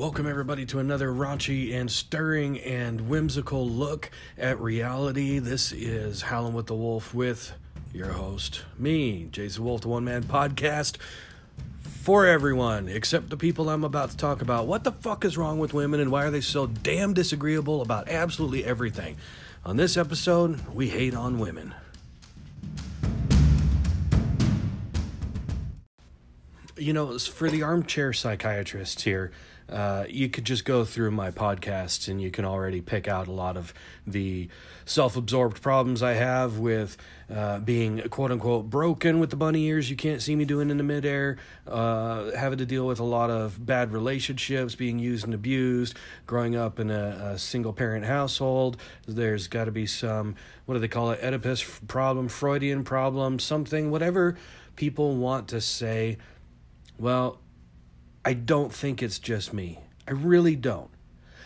Welcome, everybody, to another raunchy and stirring and whimsical look at reality. This is Howlin' with the Wolf with your host, me, Jason Wolf, the One Man Podcast for everyone except the people I'm about to talk about. What the fuck is wrong with women and why are they so damn disagreeable about absolutely everything? On this episode, we hate on women. You know, for the armchair psychiatrists here, uh, you could just go through my podcasts and you can already pick out a lot of the self absorbed problems I have with uh, being quote unquote broken with the bunny ears you can't see me doing in the midair, uh, having to deal with a lot of bad relationships, being used and abused, growing up in a, a single parent household. There's got to be some, what do they call it, Oedipus problem, Freudian problem, something, whatever people want to say. Well, I don't think it's just me. I really don't.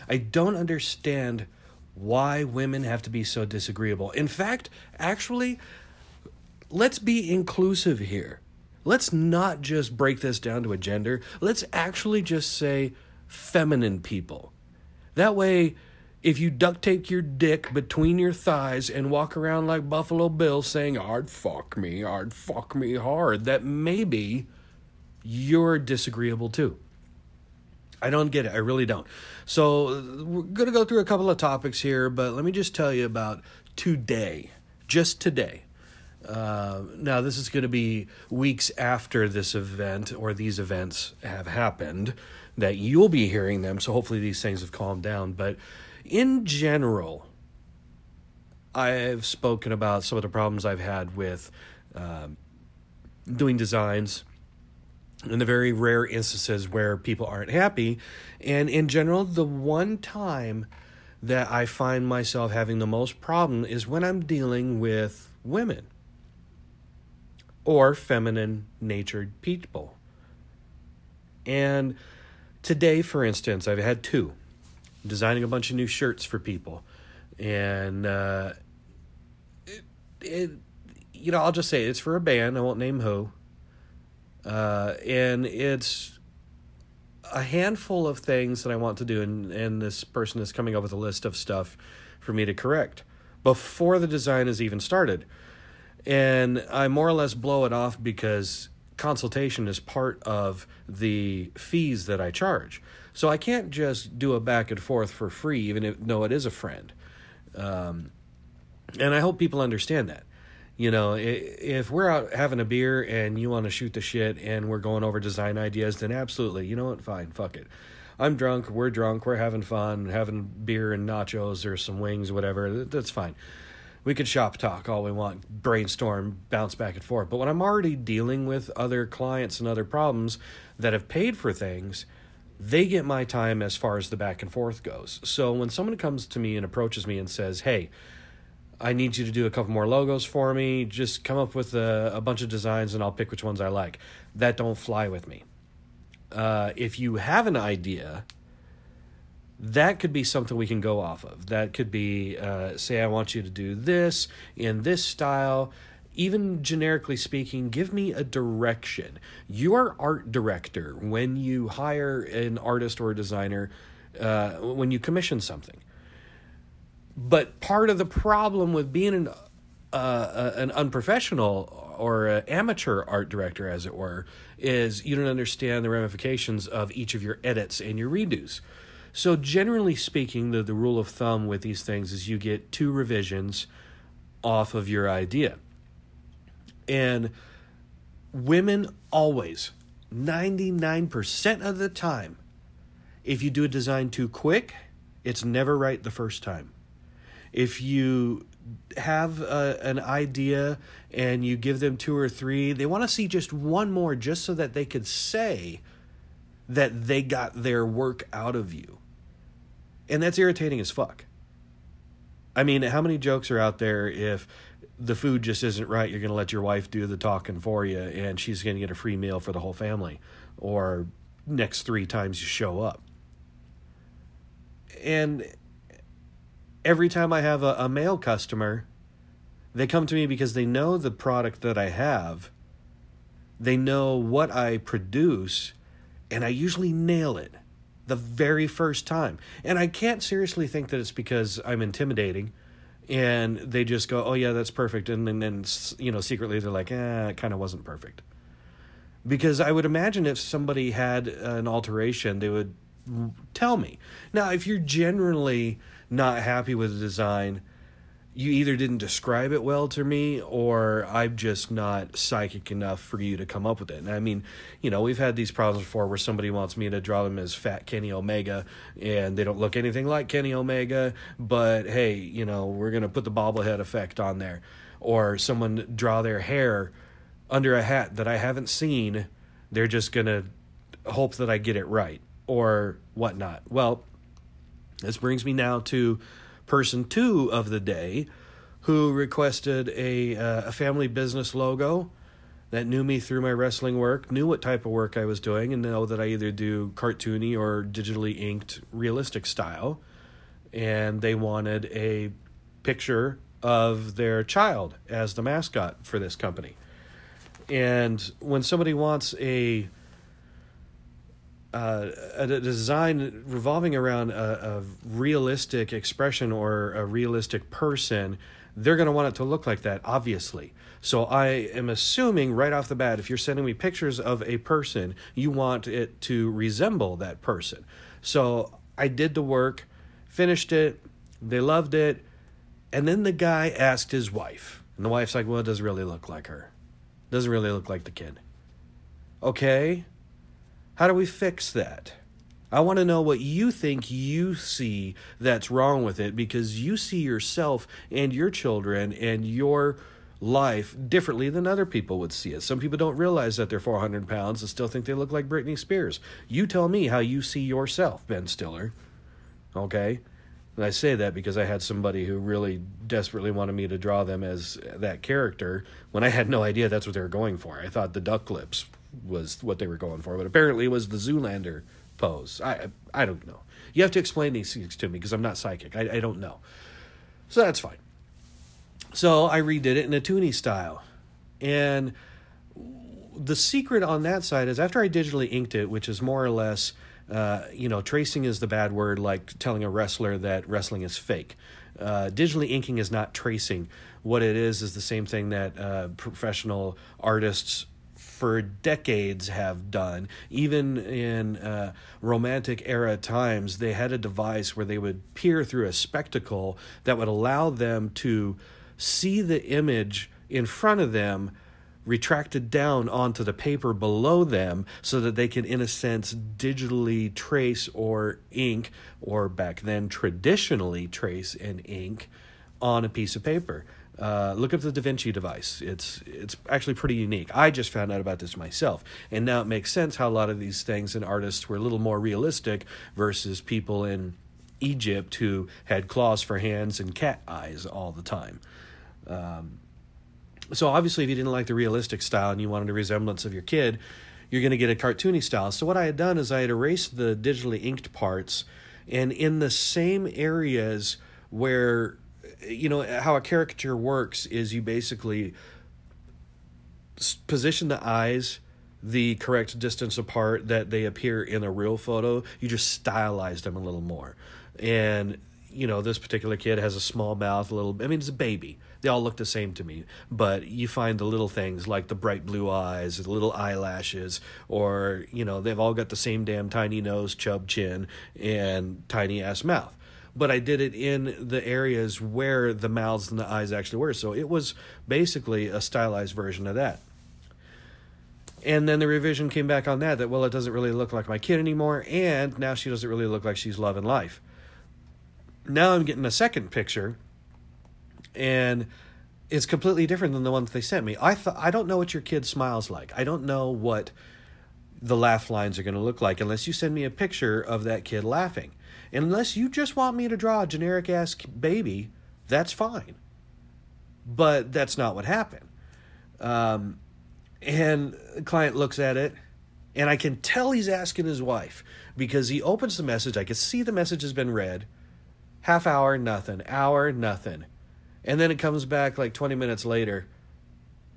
I don't understand why women have to be so disagreeable. In fact, actually, let's be inclusive here. Let's not just break this down to a gender. Let's actually just say feminine people. That way, if you duct tape your dick between your thighs and walk around like Buffalo Bill saying, Hard fuck me, hard fuck me hard, that maybe you're disagreeable too. I don't get it. I really don't. So, we're going to go through a couple of topics here, but let me just tell you about today, just today. Uh, now, this is going to be weeks after this event or these events have happened that you'll be hearing them. So, hopefully, these things have calmed down. But in general, I've spoken about some of the problems I've had with uh, doing designs in the very rare instances where people aren't happy. And in general, the one time that I find myself having the most problem is when I'm dealing with women or feminine natured people. And today, for instance, I've had two designing a bunch of new shirts for people. And, uh, it, it, you know, I'll just say it's for a band. I won't name who uh, and it's a handful of things that I want to do, and, and this person is coming up with a list of stuff for me to correct before the design is even started. And I more or less blow it off because consultation is part of the fees that I charge. So I can't just do a back and forth for free, even if, though it is a friend. Um, and I hope people understand that. You know, if we're out having a beer and you want to shoot the shit and we're going over design ideas, then absolutely, you know what? Fine, fuck it. I'm drunk, we're drunk, we're having fun, having beer and nachos or some wings, whatever. That's fine. We could shop talk all we want, brainstorm, bounce back and forth. But when I'm already dealing with other clients and other problems that have paid for things, they get my time as far as the back and forth goes. So when someone comes to me and approaches me and says, hey, I need you to do a couple more logos for me. Just come up with a, a bunch of designs and I'll pick which ones I like. That don't fly with me. Uh, if you have an idea, that could be something we can go off of. That could be, uh, say, I want you to do this in this style. Even generically speaking, give me a direction. You are art director when you hire an artist or a designer, uh, when you commission something but part of the problem with being an uh, an unprofessional or amateur art director, as it were, is you don't understand the ramifications of each of your edits and your redos. So, generally speaking, the, the rule of thumb with these things is you get two revisions off of your idea. And women always, 99% of the time, if you do a design too quick, it's never right the first time if you have a, an idea and you give them two or three, they want to see just one more just so that they could say that they got their work out of you. And that's irritating as fuck. I mean, how many jokes are out there if the food just isn't right, you're going to let your wife do the talking for you and she's going to get a free meal for the whole family or next 3 times you show up. And every time I have a, a male customer, they come to me because they know the product that I have, they know what I produce, and I usually nail it. the very first time. And I can't seriously think that it's because I'm intimidating and they just go, "Oh yeah, that's perfect." And then, then you know, secretly they're like, "Eh, it kind of wasn't perfect." Because I would imagine if somebody had an alteration, they would tell me. Now, if you're generally not happy with the design, you either didn't describe it well to me or I'm just not psychic enough for you to come up with it. And I mean, you know, we've had these problems before where somebody wants me to draw them as fat Kenny Omega and they don't look anything like Kenny Omega, but hey, you know, we're going to put the bobblehead effect on there. Or someone draw their hair under a hat that I haven't seen, they're just going to hope that I get it right or whatnot. Well, this brings me now to person two of the day who requested a, uh, a family business logo that knew me through my wrestling work, knew what type of work I was doing, and know that I either do cartoony or digitally inked realistic style. And they wanted a picture of their child as the mascot for this company. And when somebody wants a uh, a design revolving around a, a, realistic expression or a realistic person, they're going to want it to look like that, obviously. So I am assuming right off the bat, if you're sending me pictures of a person, you want it to resemble that person. So I did the work, finished it, they loved it, and then the guy asked his wife, and the wife's like, "Well, it doesn't really look like her. Doesn't really look like the kid." Okay, how do we fix that? I want to know what you think you see that's wrong with it because you see yourself and your children and your life differently than other people would see it. Some people don't realize that they're 400 pounds and still think they look like Britney Spears. You tell me how you see yourself, Ben Stiller. Okay? And I say that because I had somebody who really desperately wanted me to draw them as that character when I had no idea that's what they were going for. I thought the duck lips was what they were going for, but apparently it was the Zoolander pose. I I don't know. You have to explain these things to me because I'm not psychic. I, I don't know. So that's fine. So I redid it in a Toony style. And the secret on that side is after I digitally inked it, which is more or less, uh, you know, tracing is the bad word, like telling a wrestler that wrestling is fake. Uh, digitally inking is not tracing. What it is is the same thing that uh, professional artists for decades have done. Even in uh, romantic era times, they had a device where they would peer through a spectacle that would allow them to see the image in front of them retracted down onto the paper below them so that they can, in a sense, digitally trace or ink, or back then traditionally trace and ink on a piece of paper. Uh, look up the Da Vinci device. It's it's actually pretty unique. I just found out about this myself, and now it makes sense how a lot of these things and artists were a little more realistic versus people in Egypt who had claws for hands and cat eyes all the time. Um, so obviously, if you didn't like the realistic style and you wanted a resemblance of your kid, you're going to get a cartoony style. So what I had done is I had erased the digitally inked parts, and in the same areas where you know how a caricature works is you basically position the eyes the correct distance apart that they appear in a real photo. You just stylize them a little more. And you know this particular kid has a small mouth a little i mean it's a baby. They all look the same to me. But you find the little things like the bright blue eyes the little eyelashes or you know they've all got the same damn tiny nose chub chin and tiny ass mouth but I did it in the areas where the mouths and the eyes actually were. So it was basically a stylized version of that. And then the revision came back on that that, well, it doesn't really look like my kid anymore, and now she doesn't really look like she's loving life. Now I'm getting a second picture, and it's completely different than the ones they sent me. I thought I don't know what your kid smiles like. I don't know what the laugh lines are going to look like unless you send me a picture of that kid laughing. Unless you just want me to draw a generic ass baby, that's fine. But that's not what happened. Um, and the client looks at it, and I can tell he's asking his wife because he opens the message. I can see the message has been read. Half hour, nothing. Hour, nothing. And then it comes back like 20 minutes later.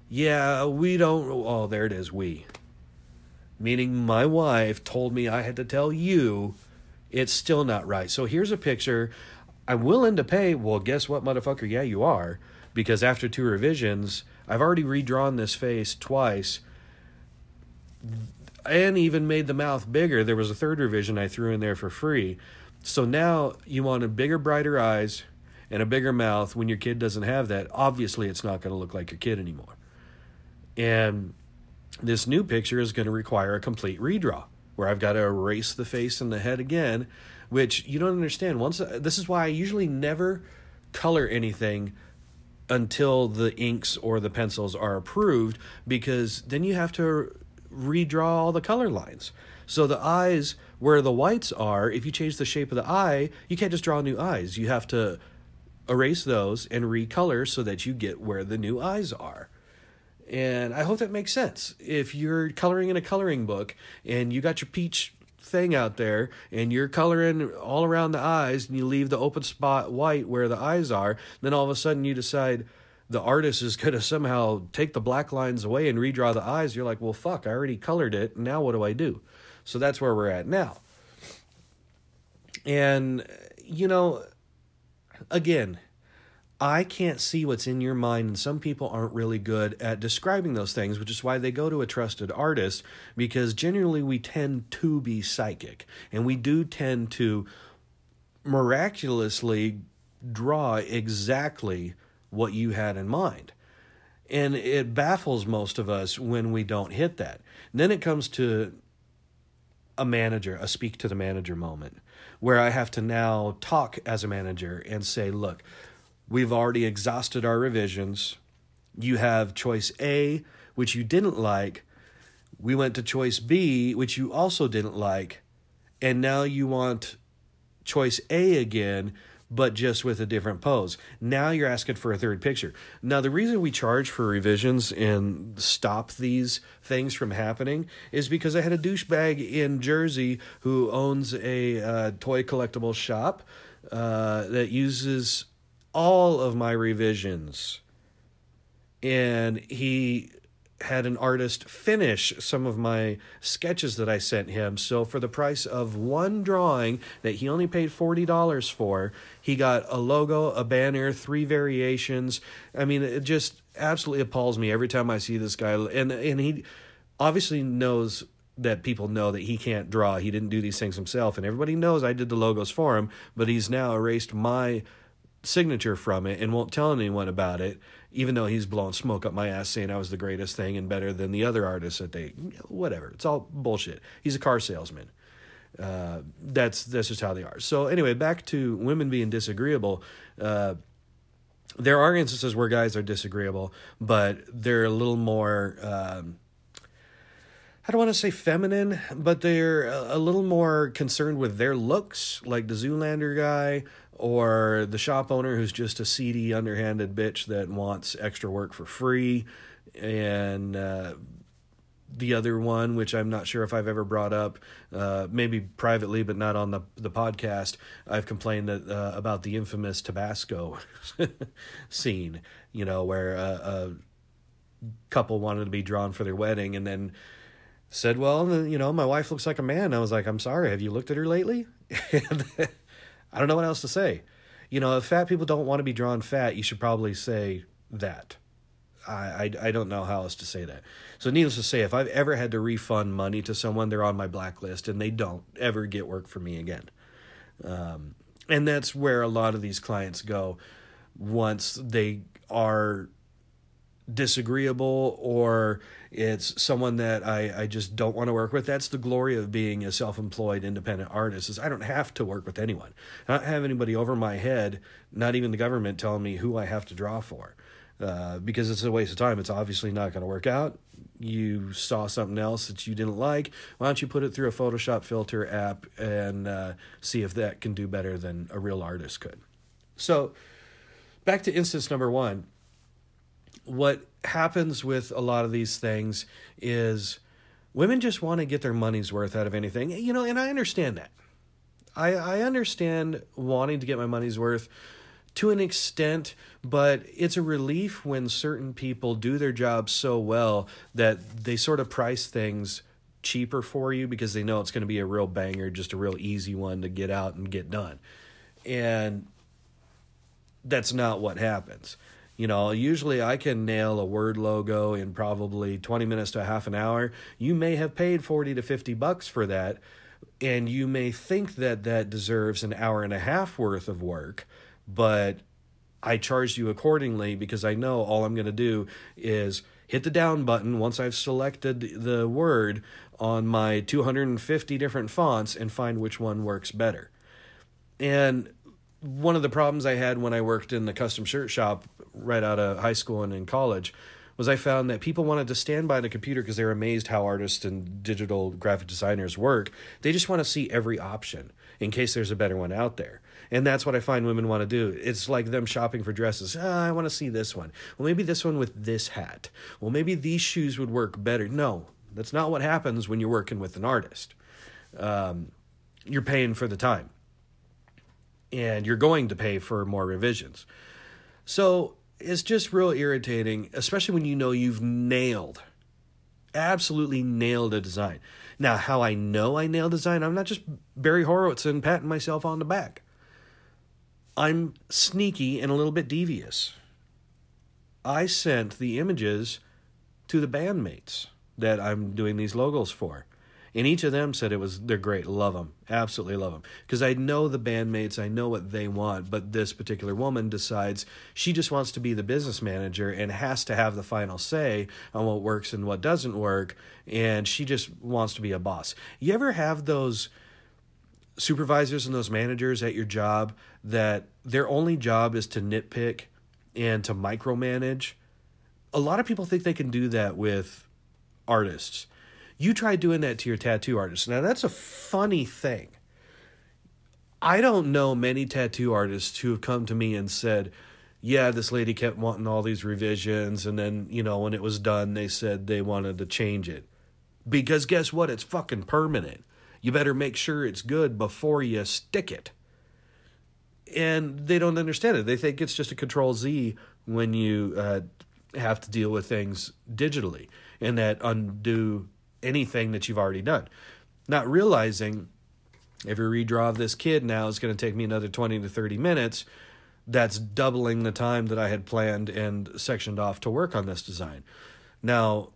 Yeah, we don't. Oh, there it is. We. Meaning my wife told me I had to tell you it's still not right. So here's a picture. I'm willing to pay. Well, guess what, motherfucker? Yeah, you are. Because after two revisions, I've already redrawn this face twice and even made the mouth bigger. There was a third revision I threw in there for free. So now you want a bigger, brighter eyes and a bigger mouth when your kid doesn't have that. Obviously, it's not going to look like your kid anymore. And this new picture is going to require a complete redraw where I've got to erase the face and the head again, which you don't understand. Once this is why I usually never color anything until the inks or the pencils are approved because then you have to redraw all the color lines. So the eyes where the whites are, if you change the shape of the eye, you can't just draw new eyes. You have to erase those and recolor so that you get where the new eyes are. And I hope that makes sense. If you're coloring in a coloring book and you got your peach thing out there and you're coloring all around the eyes and you leave the open spot white where the eyes are, then all of a sudden you decide the artist is going to somehow take the black lines away and redraw the eyes. You're like, well, fuck, I already colored it. Now what do I do? So that's where we're at now. And, you know, again, I can't see what's in your mind, and some people aren't really good at describing those things, which is why they go to a trusted artist, because generally we tend to be psychic, and we do tend to miraculously draw exactly what you had in mind. And it baffles most of us when we don't hit that. And then it comes to a manager, a speak to the manager moment, where I have to now talk as a manager and say, look, We've already exhausted our revisions. You have choice A, which you didn't like. We went to choice B, which you also didn't like. And now you want choice A again, but just with a different pose. Now you're asking for a third picture. Now, the reason we charge for revisions and stop these things from happening is because I had a douchebag in Jersey who owns a uh, toy collectible shop uh, that uses all of my revisions. And he had an artist finish some of my sketches that I sent him. So for the price of one drawing that he only paid $40 for, he got a logo, a banner, three variations. I mean, it just absolutely appalls me every time I see this guy and and he obviously knows that people know that he can't draw. He didn't do these things himself and everybody knows I did the logos for him, but he's now erased my signature from it and won't tell anyone about it, even though he's blowing smoke up my ass saying I was the greatest thing and better than the other artists that they whatever. It's all bullshit. He's a car salesman. Uh, that's that's just how they are. So anyway, back to women being disagreeable. Uh, there are instances where guys are disagreeable, but they're a little more. Um, I don't want to say feminine, but they're a little more concerned with their looks, like the Zoolander guy, or the shop owner who's just a seedy, underhanded bitch that wants extra work for free, and uh, the other one, which I'm not sure if I've ever brought up, uh, maybe privately, but not on the the podcast. I've complained that uh, about the infamous Tabasco scene, you know, where a, a couple wanted to be drawn for their wedding, and then said, "Well, you know, my wife looks like a man." I was like, "I'm sorry. Have you looked at her lately?" I don't know what else to say. You know, if fat people don't want to be drawn fat, you should probably say that. I, I, I don't know how else to say that. So, needless to say, if I've ever had to refund money to someone, they're on my blacklist and they don't ever get work for me again. Um, and that's where a lot of these clients go once they are disagreeable or it's someone that I, I just don't want to work with. That's the glory of being a self-employed independent artist is I don't have to work with anyone. I don't have anybody over my head, not even the government telling me who I have to draw for. Uh, because it's a waste of time. It's obviously not going to work out. You saw something else that you didn't like. Why don't you put it through a Photoshop filter app and uh, see if that can do better than a real artist could? So, back to instance number one what happens with a lot of these things is women just want to get their money's worth out of anything. You know, and I understand that. I I understand wanting to get my money's worth to an extent, but it's a relief when certain people do their job so well that they sort of price things cheaper for you because they know it's going to be a real banger, just a real easy one to get out and get done. And that's not what happens. You know, usually I can nail a word logo in probably 20 minutes to a half an hour. You may have paid 40 to 50 bucks for that, and you may think that that deserves an hour and a half worth of work, but I charged you accordingly because I know all I'm going to do is hit the down button once I've selected the word on my 250 different fonts and find which one works better. And one of the problems I had when I worked in the custom shirt shop right out of high school and in college was I found that people wanted to stand by the computer because they're amazed how artists and digital graphic designers work. They just want to see every option in case there's a better one out there. And that's what I find women want to do. It's like them shopping for dresses. Oh, I want to see this one. Well, maybe this one with this hat. Well, maybe these shoes would work better. No, that's not what happens when you're working with an artist. Um, you're paying for the time, and you're going to pay for more revisions. So it's just real irritating, especially when you know you've nailed, absolutely nailed a design. Now, how I know I nailed design, I'm not just Barry Horowitz and patting myself on the back. I'm sneaky and a little bit devious. I sent the images to the bandmates that I'm doing these logos for. And each of them said it was they're great, love them, absolutely love them. Because I know the bandmates, I know what they want, but this particular woman decides she just wants to be the business manager and has to have the final say on what works and what doesn't work, and she just wants to be a boss. You ever have those supervisors and those managers at your job that their only job is to nitpick and to micromanage? A lot of people think they can do that with artists you try doing that to your tattoo artist. Now, that's a funny thing. I don't know many tattoo artists who have come to me and said, yeah, this lady kept wanting all these revisions. And then, you know, when it was done, they said they wanted to change it. Because guess what? It's fucking permanent. You better make sure it's good before you stick it. And they don't understand it. They think it's just a control Z when you uh, have to deal with things digitally and that undo anything that you've already done. Not realizing every redraw of this kid now is going to take me another 20 to 30 minutes. That's doubling the time that I had planned and sectioned off to work on this design. Now,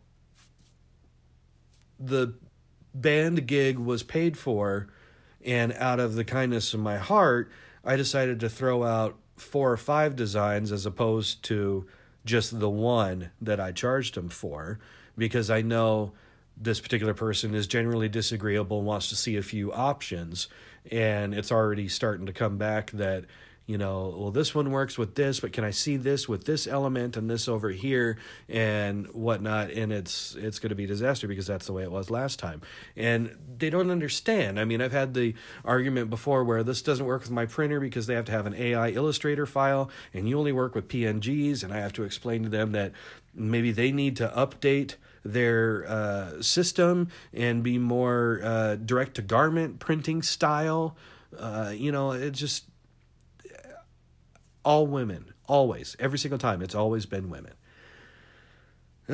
the band gig was paid for, and out of the kindness of my heart, I decided to throw out four or five designs as opposed to just the one that I charged him for because I know this particular person is generally disagreeable and wants to see a few options. And it's already starting to come back that you know well this one works with this but can i see this with this element and this over here and whatnot? And it's it's going to be disaster because that's the way it was last time. And they don't understand. I mean i've had the argument before where this doesn't work with my printer because they have to have an ai illustrator file and you only work with pngs and i have to explain to them that maybe they need to update their uh, system and be more uh, direct to garment printing style. Uh, you know, it just all women, always, every single time. It's always been women.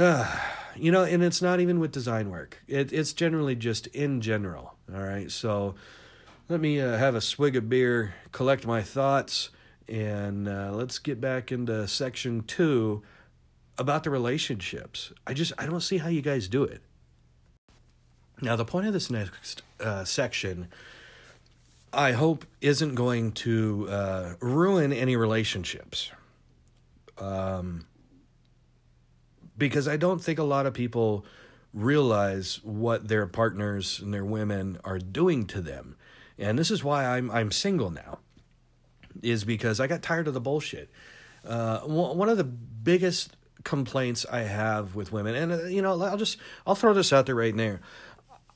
you know, and it's not even with design work. It, it's generally just in general. All right, so let me uh, have a swig of beer, collect my thoughts, and uh, let's get back into section two about the relationships. I just I don't see how you guys do it. Now the point of this next uh, section, I hope, isn't going to uh, ruin any relationships. Um, because I don't think a lot of people realize what their partners and their women are doing to them. And this is why I'm I'm single now. Is because I got tired of the bullshit. Uh, one of the biggest complaints I have with women, and uh, you know, I'll just I'll throw this out there right now.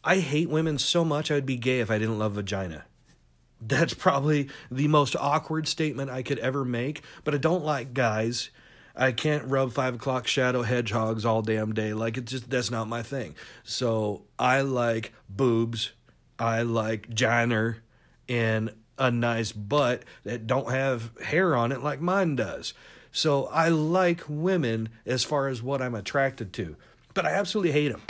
I hate women so much I'd be gay if I didn't love vagina. That's probably the most awkward statement I could ever make. But I don't like guys. I can't rub five o'clock shadow hedgehogs all damn day. Like it's just that's not my thing. So I like boobs. I like giner and a nice butt that don't have hair on it like mine does. So I like women as far as what I'm attracted to, but I absolutely hate them.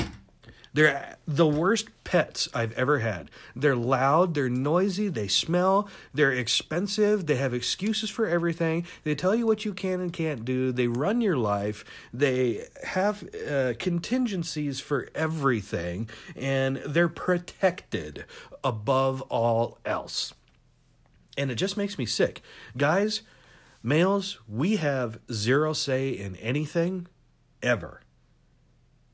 They're the worst pets I've ever had. They're loud, they're noisy, they smell, they're expensive, they have excuses for everything. They tell you what you can and can't do. They run your life. They have uh, contingencies for everything, and they're protected above all else. And it just makes me sick. Guys, males, we have zero say in anything ever.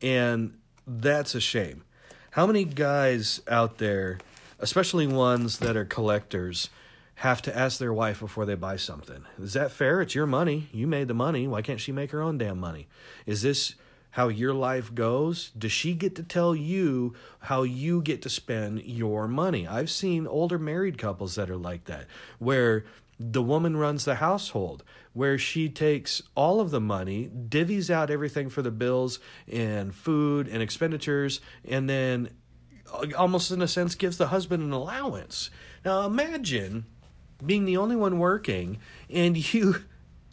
And that's a shame. How many guys out there, especially ones that are collectors, have to ask their wife before they buy something? Is that fair? It's your money. You made the money. Why can't she make her own damn money? Is this how your life goes? Does she get to tell you how you get to spend your money? I've seen older married couples that are like that, where the woman runs the household where she takes all of the money, divvies out everything for the bills and food and expenditures, and then uh, almost in a sense gives the husband an allowance. Now imagine being the only one working and you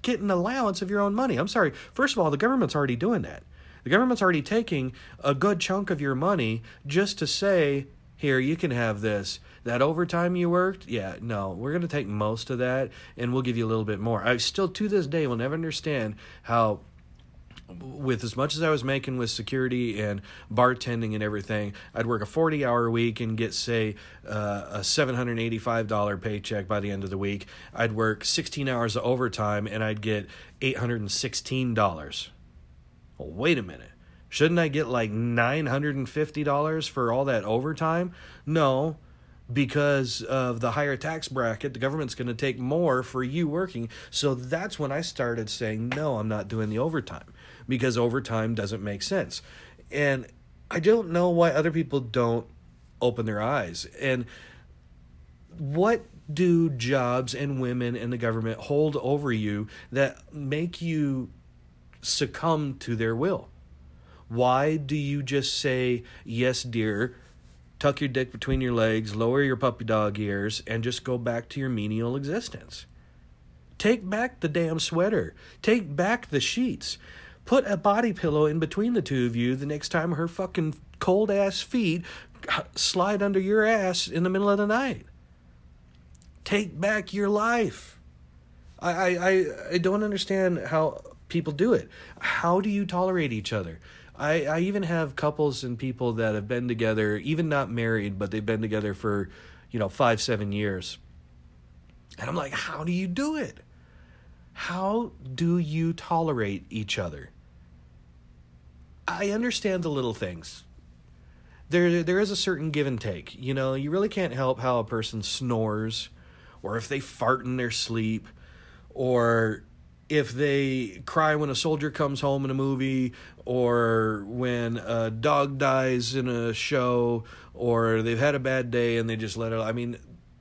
get an allowance of your own money. I'm sorry. First of all, the government's already doing that. The government's already taking a good chunk of your money just to say, here, you can have this that overtime you worked, yeah, no, we're going to take most of that and we'll give you a little bit more. I still, to this day, will never understand how with as much as I was making with security and bartending and everything, I'd work a 40 hour week and get, say, uh, a $785 paycheck by the end of the week. I'd work 16 hours of overtime and I'd get $816. Well, wait a minute. Shouldn't I get like $950 for all that overtime? No, because of the higher tax bracket, the government's going to take more for you working. So that's when I started saying, no, I'm not doing the overtime because overtime doesn't make sense. And I don't know why other people don't open their eyes. And what do jobs and women and the government hold over you that make you succumb to their will? Why do you just say, yes, dear? tuck your dick between your legs, lower your puppy dog ears, and just go back to your menial existence. Take back the damn sweater. Take back the sheets. Put a body pillow in between the two of you the next time her fucking cold ass feet slide under your ass in the middle of the night. Take back your life. I, I, I don't understand how people do it. How do you tolerate each other? I, I even have couples and people that have been together, even not married, but they've been together for, you know, five, seven years. And I'm like, how do you do it? How do you tolerate each other? I understand the little things. There, there is a certain give and take. You know, you really can't help how a person snores, or if they fart in their sleep, or if they cry when a soldier comes home in a movie or when a dog dies in a show or they've had a bad day and they just let it I mean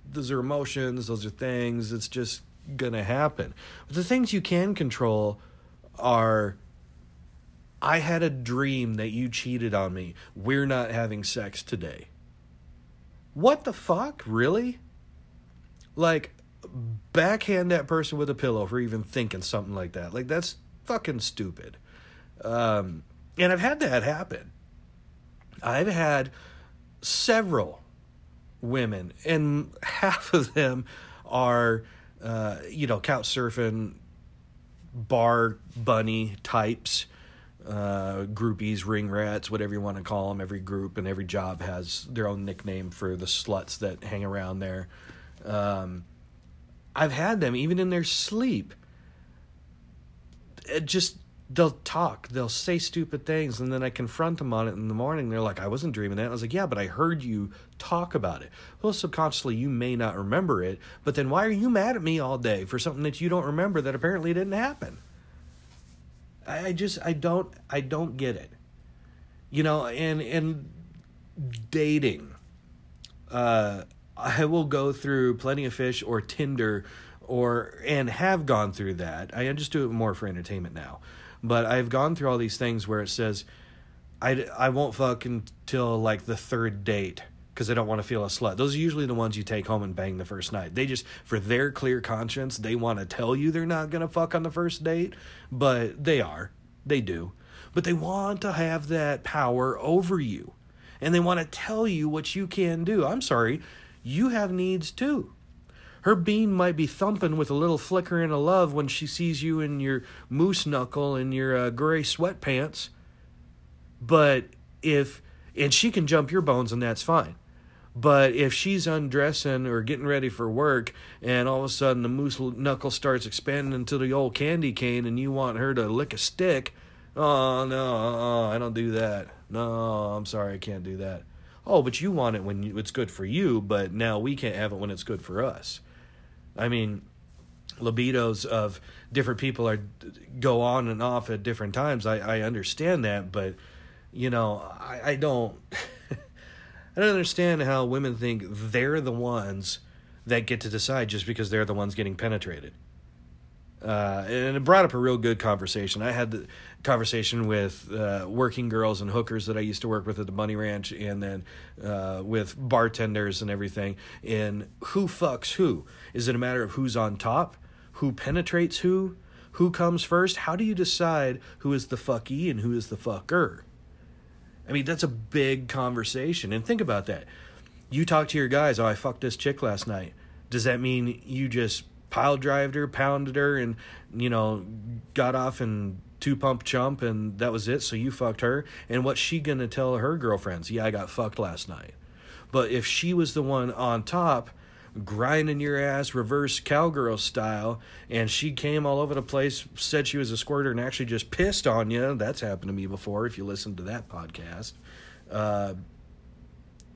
those are emotions those are things it's just to happen. But the things you can control are I had a dream that you cheated on me. We're not having sex today. What the fuck? Really? Like backhand that person with a pillow for even thinking something like that. Like that's fucking stupid. Um, and I've had that happen. I've had several women, and half of them are, uh, you know, couch surfing, bar bunny types, uh, groupies, ring rats, whatever you want to call them. Every group and every job has their own nickname for the sluts that hang around there. Um, I've had them even in their sleep. It just they'll talk, they'll say stupid things, and then I confront them on it in the morning. They're like, "I wasn't dreaming that." I was like, "Yeah, but I heard you talk about it." Well, subconsciously, you may not remember it, but then why are you mad at me all day for something that you don't remember that apparently didn't happen? I, I just I don't I don't get it. You know, and and dating. Uh, I will go through Plenty of Fish or Tinder or and have gone through that. I just do it more for entertainment now. But I've gone through all these things where it says I, I won't fuck until like the third date because I don't want to feel a slut. Those are usually the ones you take home and bang the first night. They just, for their clear conscience, they want to tell you they're not going to fuck on the first date, but they are. They do. But they want to have that power over you. and they want to tell you what you can do. I'm sorry, you have needs too. Her bean might be thumping with a little flicker and a love when she sees you in your moose knuckle and your uh, gray sweatpants. But if, and she can jump your bones and that's fine. But if she's undressing or getting ready for work and all of a sudden the moose knuckle starts expanding into the old candy cane and you want her to lick a stick, oh no, uh-uh, I don't do that. No, I'm sorry, I can't do that. Oh, but you want it when it's good for you, but now we can't have it when it's good for us. I mean, libidos of different people are go on and off at different times. I, I understand that, but you know, I, I don't I don't understand how women think they're the ones that get to decide just because they're the ones getting penetrated. Uh, and it brought up a real good conversation. I had the conversation with uh, working girls and hookers that I used to work with at the Bunny Ranch, and then uh, with bartenders and everything. And who fucks who? Is it a matter of who's on top? Who penetrates who? Who comes first? How do you decide who is the fucky and who is the fucker? I mean, that's a big conversation. And think about that. You talk to your guys, oh, I fucked this chick last night. Does that mean you just pile drived her, pounded her, and, you know, got off and two pump chump and that was it? So you fucked her? And what's she to tell her girlfriends? Yeah, I got fucked last night. But if she was the one on top, grinding your ass reverse cowgirl style and she came all over the place said she was a squirter and actually just pissed on you that's happened to me before if you listen to that podcast uh,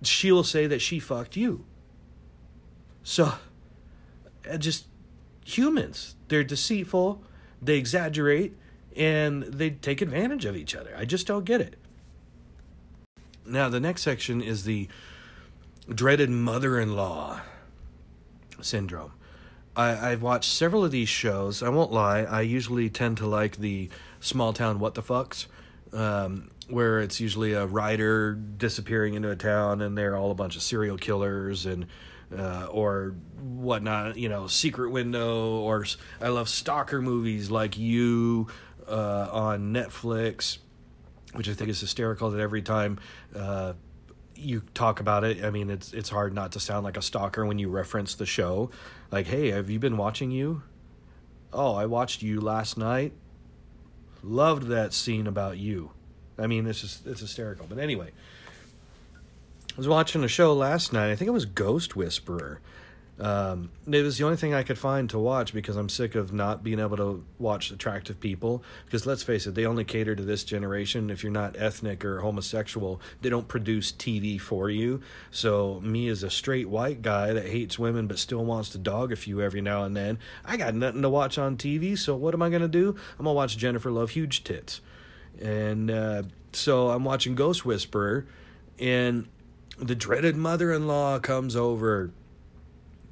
she'll say that she fucked you so uh, just humans they're deceitful they exaggerate and they take advantage of each other i just don't get it now the next section is the dreaded mother-in-law syndrome. I, I've watched several of these shows. I won't lie. I usually tend to like the small town what the fucks, um, where it's usually a writer disappearing into a town and they're all a bunch of serial killers and uh, or whatnot. You know, Secret Window or I love stalker movies like You uh, on Netflix, which I think is hysterical that every time. Uh, you talk about it. I mean, it's it's hard not to sound like a stalker when you reference the show. Like, hey, have you been watching you? Oh, I watched you last night. Loved that scene about you. I mean, this is it's hysterical. But anyway, I was watching a show last night. I think it was Ghost Whisperer, um, it was the only thing I could find to watch because I'm sick of not being able to watch attractive people. Because let's face it, they only cater to this generation. If you're not ethnic or homosexual, they don't produce TV for you. So, me as a straight white guy that hates women but still wants to dog a few every now and then, I got nothing to watch on TV. So, what am I going to do? I'm going to watch Jennifer Love Huge Tits. And uh, so, I'm watching Ghost Whisperer, and the dreaded mother in law comes over.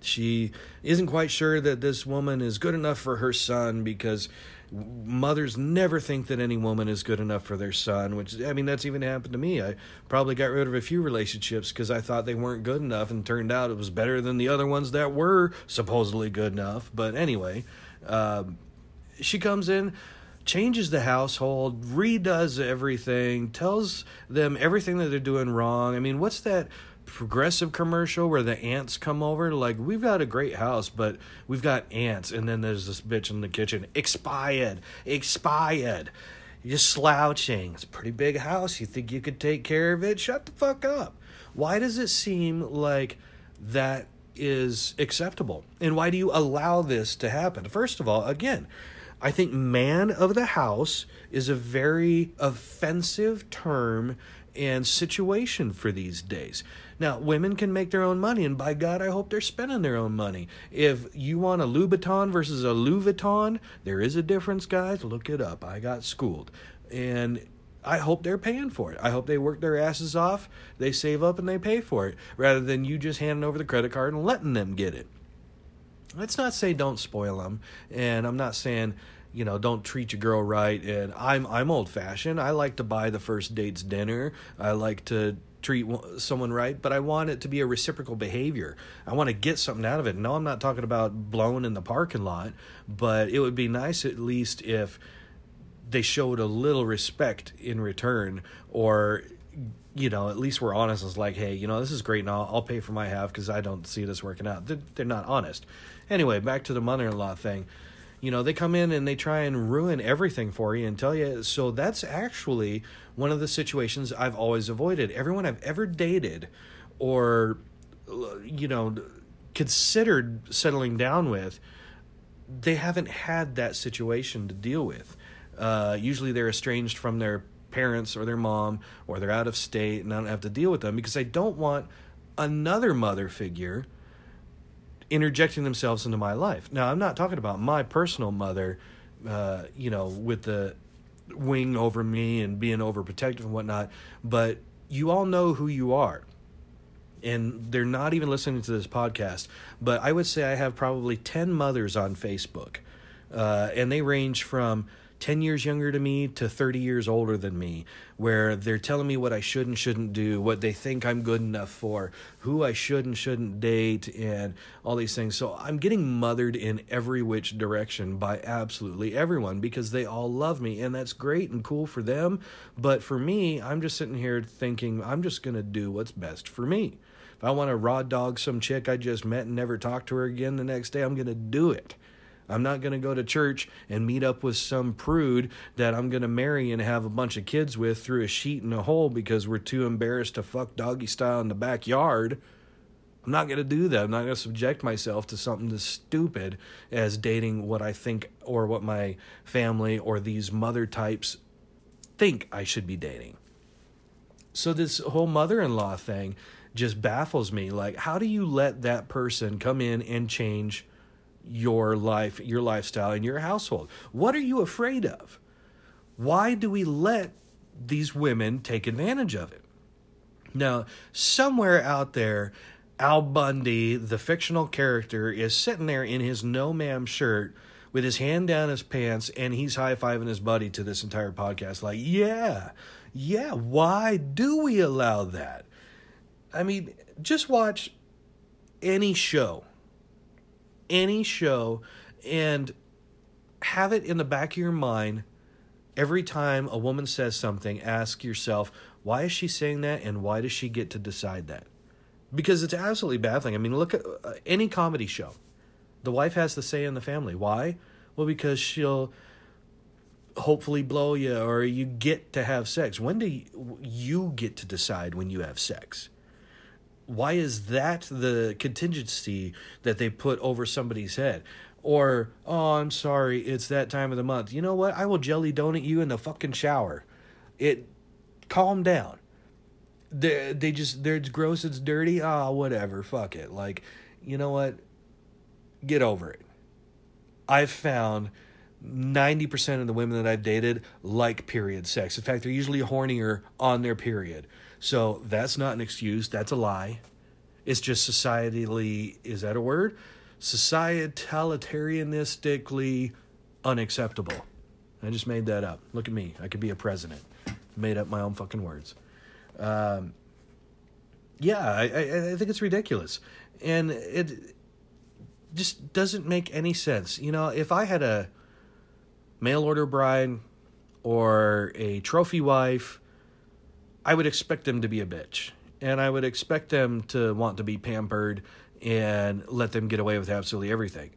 She isn't quite sure that this woman is good enough for her son because mothers never think that any woman is good enough for their son which i mean that's even happened to me. I probably got rid of a few relationships because i thought they weren't good enough and turned out it was better than the other ones that were supposedly good enough. But anyway um, she comes in changes the household redoes everything tells them everything that they're doing wrong. I mean what's that progressive commercial where the ants come over? Like we've got a great house but we've got ants and then there's this bitch in the kitchen expired expired. You're slouching. It's a pretty big house. You think you could take care of it? Shut the fuck up. Why does it seem like that is acceptable? And why do you allow this to happen? First of all again I think man of the house is a very offensive term and situation for these days. Now, women can make their own money, and by God, I hope they're spending their own money. If you want a Louboutin versus a Louis Vuitton, there is a difference, guys. Look it up. I got schooled. And I hope they're paying for it. I hope they work their asses off, they save up, and they pay for it, rather than you just handing over the credit card and letting them get it. Let's not say don't spoil them, and I'm not saying you know don't treat your girl right and i'm i'm old fashioned i like to buy the first date's dinner i like to treat someone right but i want it to be a reciprocal behavior i want to get something out of it no i'm not talking about blowing in the parking lot but it would be nice at least if they showed a little respect in return or you know, at least we're honest. It's like, hey, you know, this is great, and I'll, I'll pay for my half because I don't see this working out. They're, they're not honest. Anyway, back to the mother-in-law thing. You know, they come in and they try and ruin everything for you and tell you. So that's actually one of the situations I've always avoided. Everyone I've ever dated, or you know, considered settling down with, they haven't had that situation to deal with. Uh, usually, they're estranged from their parents or their mom or they're out of state and I don't have to deal with them because I don't want another mother figure interjecting themselves into my life. Now, I'm not talking about my personal mother, uh, you know, with the wing over me and being overprotective and whatnot, but you all know who you are. And they're not even listening to this podcast, but I would say I have probably 10 mothers on Facebook. Uh, and they range from 10 years younger to me to 30 years older than me, where they're telling me what I should and shouldn't do, what they think I'm good enough for, who I should and shouldn't date, and all these things. So I'm getting mothered in every which direction by absolutely everyone because they all love me, and that's great and cool for them. But for me, I'm just sitting here thinking, I'm just going to do what's best for me. If I want to raw dog some chick I just met and never talk to her again the next day, I'm going to do it. I'm not going to go to church and meet up with some prude that I'm going to marry and have a bunch of kids with through a sheet and a hole because we're too embarrassed to fuck doggy style in the backyard. I'm not going to do that. I'm not going to subject myself to something as stupid as dating what I think or what my family or these mother types think I should be dating. So, this whole mother in law thing just baffles me. Like, how do you let that person come in and change? Your life, your lifestyle, and your household? What are you afraid of? Why do we let these women take advantage of it? Now, somewhere out there, Al Bundy, the fictional character, is sitting there in his no ma'am shirt with his hand down his pants and he's high fiving his buddy to this entire podcast. Like, yeah, yeah, why do we allow that? I mean, just watch any show any show and have it in the back of your mind every time a woman says something ask yourself why is she saying that and why does she get to decide that? Because it's absolutely baffling i mean look at uh, any comedy show. The wife has the say in the family. Why? Well because she'll hopefully blow you or you get to have sex. When do you, you get to decide when you have sex why is that the contingency that they put over somebody's head? Or, oh, I'm sorry, it's that time of the month. You know what? I will jelly donut you in the fucking shower. It, calm down. They, they just, they're it's gross, it's dirty. Ah, oh, whatever, fuck it. Like, you know what? Get over it. I've found 90% of the women that I've dated like period sex. In fact, they're usually hornier on their period. So that's not an excuse. That's a lie. It's just societally, is that a word? Societalitarianistically unacceptable. I just made that up. Look at me. I could be a president. Made up my own fucking words. Um, yeah, I, I, I think it's ridiculous. And it just doesn't make any sense. You know, if I had a mail order bride or a trophy wife I would expect them to be a bitch. And I would expect them to want to be pampered and let them get away with absolutely everything.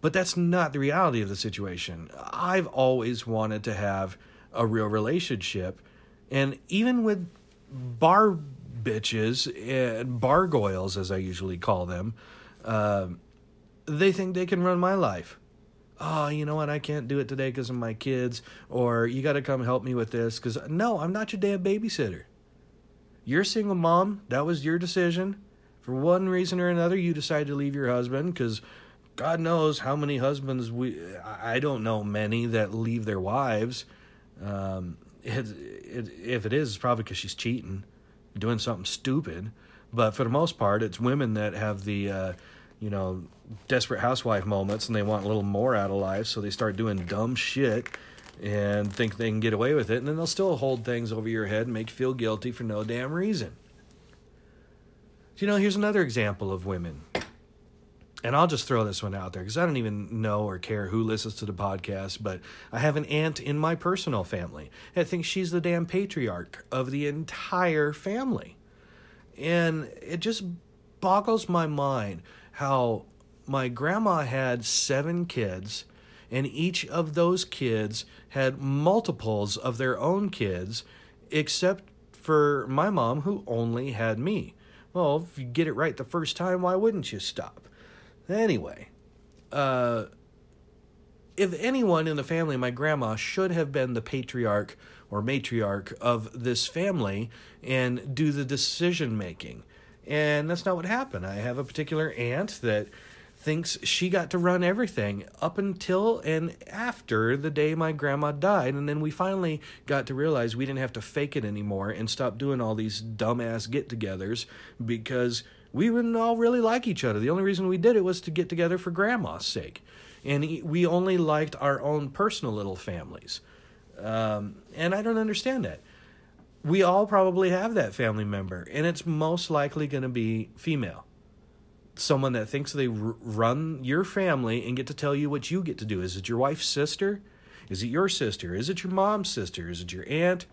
But that's not the reality of the situation. I've always wanted to have a real relationship. And even with bar bitches and bargoyles, as I usually call them, uh, they think they can run my life. Oh, you know what? I can't do it today because of my kids. Or you got to come help me with this. Because, no, I'm not your damn babysitter. You're a single mom. That was your decision. For one reason or another, you decided to leave your husband because God knows how many husbands we. I don't know many that leave their wives. Um, it, it, if it is, it's probably because she's cheating, doing something stupid. But for the most part, it's women that have the, uh, you know, desperate housewife moments and they want a little more out of life, so they start doing dumb shit and think they can get away with it, and then they'll still hold things over your head and make you feel guilty for no damn reason. You know, here's another example of women. and I'll just throw this one out there because I don't even know or care who listens to the podcast, but I have an aunt in my personal family. I think she's the damn patriarch of the entire family. And it just boggles my mind how my grandma had seven kids, and each of those kids had multiples of their own kids, except for my mom, who only had me. Well, if you get it right the first time, why wouldn't you stop? Anyway, uh, if anyone in the family, my grandma should have been the patriarch or matriarch of this family and do the decision making. And that's not what happened. I have a particular aunt that thinks she got to run everything up until and after the day my grandma died. And then we finally got to realize we didn't have to fake it anymore and stop doing all these dumbass get togethers because we wouldn't all really like each other. The only reason we did it was to get together for grandma's sake. And we only liked our own personal little families. Um, and I don't understand that. We all probably have that family member, and it's most likely going to be female. Someone that thinks they r- run your family and get to tell you what you get to do. Is it your wife's sister? Is it your sister? Is it your mom's sister? Is it your aunt?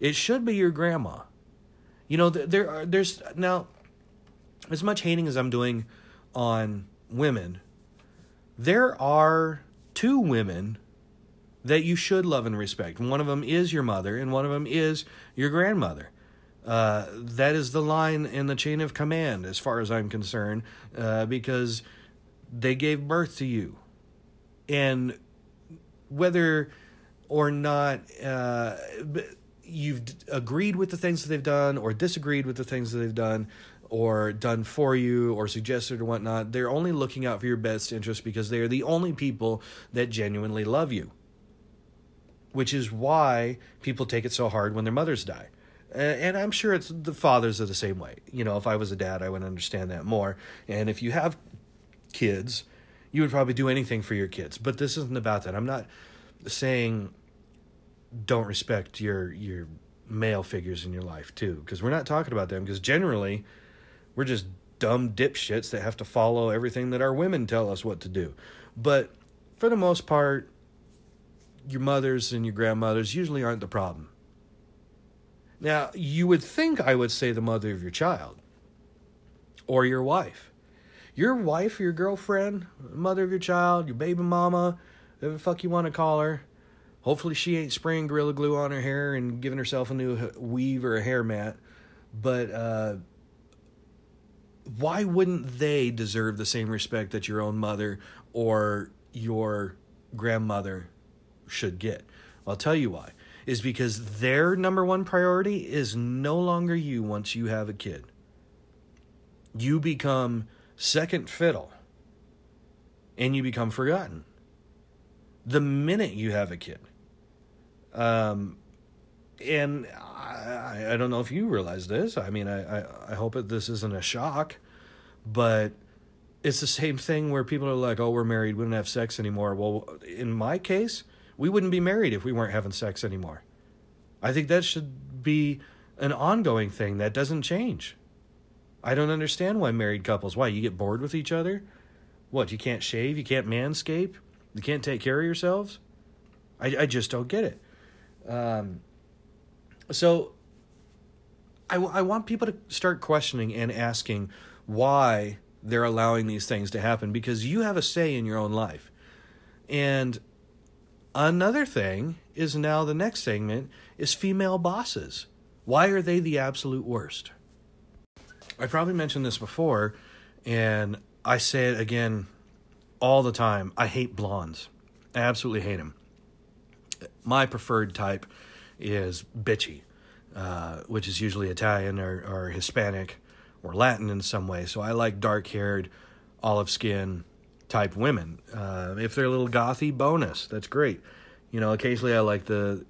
It should be your grandma. You know, there are, there's now as much hating as I'm doing on women, there are two women that you should love and respect. One of them is your mother, and one of them is your grandmother. Uh, that is the line in the chain of command, as far as I'm concerned, uh, because they gave birth to you. And whether or not uh, you've agreed with the things that they've done or disagreed with the things that they've done, or done for you or suggested or whatnot. They're only looking out for your best interest because they are the only people that genuinely love you. Which is why people take it so hard when their mothers die. And I'm sure it's the fathers are the same way. You know, if I was a dad, I would understand that more. And if you have kids, you would probably do anything for your kids. But this isn't about that. I'm not saying don't respect your your male figures in your life too because we're not talking about them because generally we're just dumb dipshits that have to follow everything that our women tell us what to do. But for the most part, your mothers and your grandmothers usually aren't the problem. Now, you would think I would say the mother of your child or your wife. Your wife, your girlfriend, mother of your child, your baby mama, whatever the fuck you want to call her. Hopefully, she ain't spraying Gorilla Glue on her hair and giving herself a new weave or a hair mat. But uh, why wouldn't they deserve the same respect that your own mother or your grandmother should get? I'll tell you why. Is because their number one priority is no longer you once you have a kid. You become second fiddle and you become forgotten the minute you have a kid. Um, and I, I don't know if you realize this. I mean, I, I, I hope that this isn't a shock, but it's the same thing where people are like, oh, we're married, we don't have sex anymore. Well, in my case, we wouldn't be married if we weren't having sex anymore. I think that should be an ongoing thing that doesn't change. I don't understand why married couples, why you get bored with each other? What, you can't shave, you can't manscape, you can't take care of yourselves? I, I just don't get it. Um, so I, I want people to start questioning and asking why they're allowing these things to happen because you have a say in your own life. And another thing is now the next segment is female bosses. Why are they the absolute worst? I probably mentioned this before, and I say it again all the time. I hate blondes. I absolutely hate them. My preferred type is bitchy, uh, which is usually Italian or, or Hispanic or Latin in some way. So I like dark haired, olive skin type women. Uh, if they're a little gothy, bonus. That's great. You know, occasionally I like the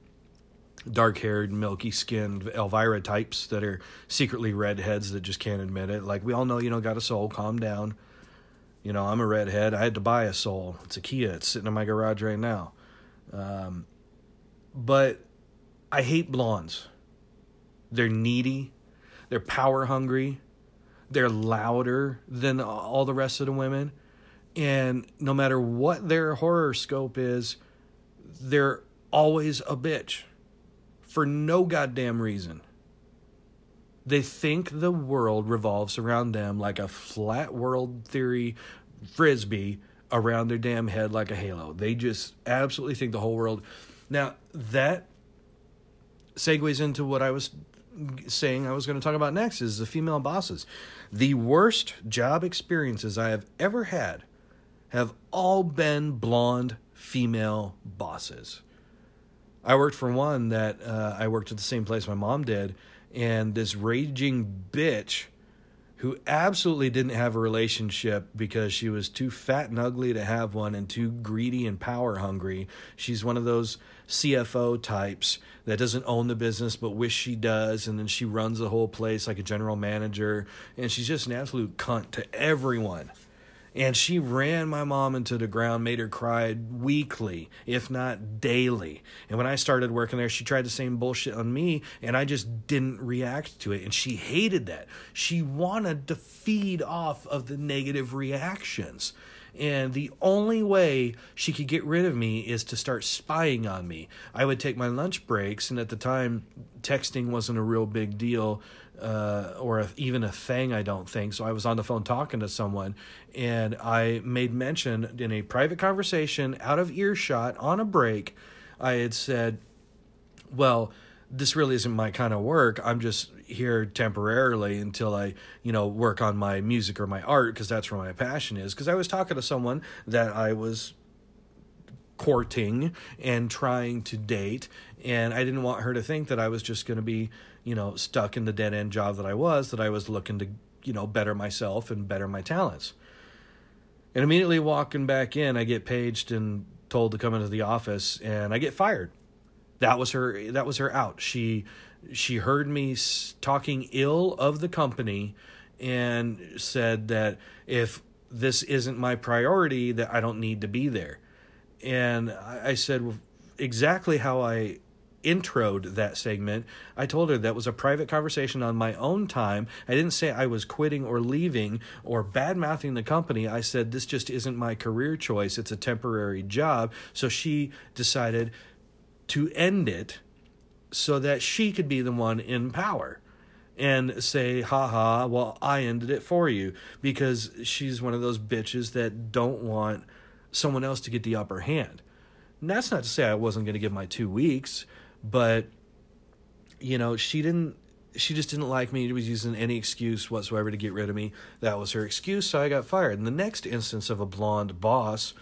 dark haired, milky skinned Elvira types that are secretly redheads that just can't admit it. Like, we all know you don't got a soul, calm down. You know, I'm a redhead. I had to buy a soul. It's a Kia. It's sitting in my garage right now. Um, but I hate blondes. They're needy. They're power hungry. They're louder than all the rest of the women. And no matter what their horoscope is, they're always a bitch for no goddamn reason. They think the world revolves around them like a flat world theory frisbee around their damn head like a halo. They just absolutely think the whole world. Now, that segues into what I was saying I was going to talk about next is the female bosses. The worst job experiences I have ever had have all been blonde female bosses. I worked for one that uh, I worked at the same place my mom did, and this raging bitch who absolutely didn't have a relationship because she was too fat and ugly to have one and too greedy and power hungry. She's one of those CFO types that doesn't own the business but wish she does and then she runs the whole place like a general manager and she's just an absolute cunt to everyone and she ran my mom into the ground, made her cry weekly, if not daily. And when I started working there, she tried the same bullshit on me, and I just didn't react to it. And she hated that. She wanted to feed off of the negative reactions. And the only way she could get rid of me is to start spying on me. I would take my lunch breaks, and at the time, texting wasn't a real big deal uh, or a, even a thing, I don't think. So I was on the phone talking to someone, and I made mention in a private conversation, out of earshot, on a break, I had said, Well, this really isn't my kind of work. I'm just here temporarily until I, you know, work on my music or my art because that's where my passion is. Because I was talking to someone that I was courting and trying to date, and I didn't want her to think that I was just going to be you know, stuck in the dead end job that I was, that I was looking to, you know, better myself and better my talents. And immediately walking back in, I get paged and told to come into the office and I get fired. That was her that was her out. She she heard me talking ill of the company and said that if this isn't my priority that I don't need to be there. And I said exactly how I introed that segment, I told her that was a private conversation on my own time. I didn't say I was quitting or leaving or bad mouthing the company. I said this just isn't my career choice. It's a temporary job. So she decided to end it so that she could be the one in power and say, "Ha ha! well, I ended it for you because she's one of those bitches that don't want someone else to get the upper hand. And that's not to say I wasn't going to give my two weeks but you know she didn't she just didn't like me. She was using any excuse whatsoever to get rid of me. That was her excuse, so I got fired. And the next instance of a blonde boss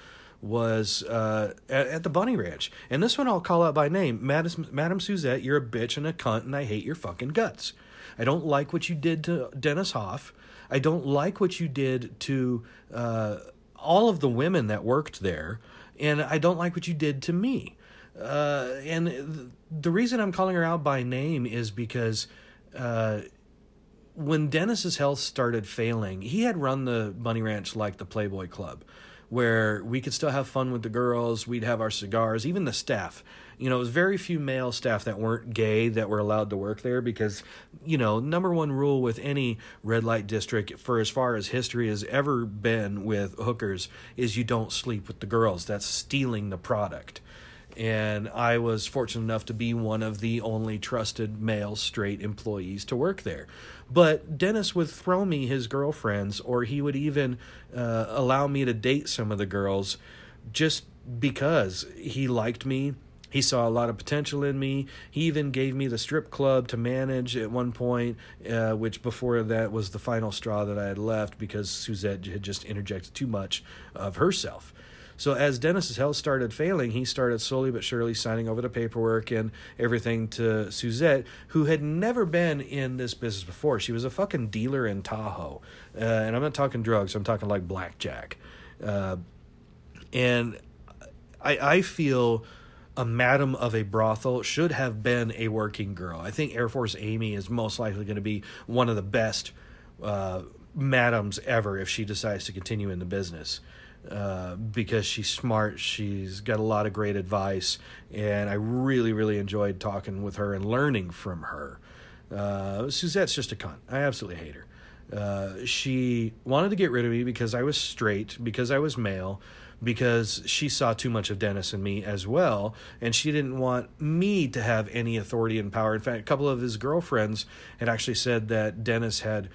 was uh, at, at, the Bunny Ranch. And this one I'll call out by name. Madam, Madam Suzette, you're a bitch and a cunt, and I hate your fucking guts. I don't like what you did to Dennis Hof. I don't like what you did to uh, all of the women that worked there. And I don't like what you did to me. Uh, and the reason I'm calling her out by name is because uh, when Dennis's health started failing, he had run the Bunny Ranch like the Playboy Club, where we could still have fun with the girls, we'd have our cigars, even the staff. You know, it was very few male staff that weren't gay that were allowed to work there because, you know, number one rule with any red light district, for as far as history has ever been with hookers, is you don't sleep with the girls. That's stealing the product and I was fortunate enough to be one of the only trusted male straight employees to work there. But Dennis would throw me his girlfriends, or he would even uh, allow me to date some of the girls just because he liked me. He saw a lot of potential in me. He even gave me the strip club to manage at one point, uh, which before that was the final straw that I had left because Suzette had just interjected too much of herself. So as Dennis's health started failing, he started slowly but surely signing over the paperwork and everything to Suzette, who had never been in this business before. She was a fucking dealer in Tahoe, uh, and I'm not talking drugs. I'm talking like blackjack, uh, and I I feel a madam of a brothel should have been a working girl. I think Air Force Amy is most likely going to be one of the best uh, madams ever if she decides to continue in the business. Uh, because she's smart. She's got a lot of great advice, and I really, really enjoyed talking with her and learning from her. Uh, Suzette's just a cunt. I absolutely hate her. Uh, she wanted to get rid of me because I was straight, because I was male, because she saw too much of Dennis and me as well, and she didn't want me to have any authority and power. In fact, a couple of his girlfriends had actually said that Dennis had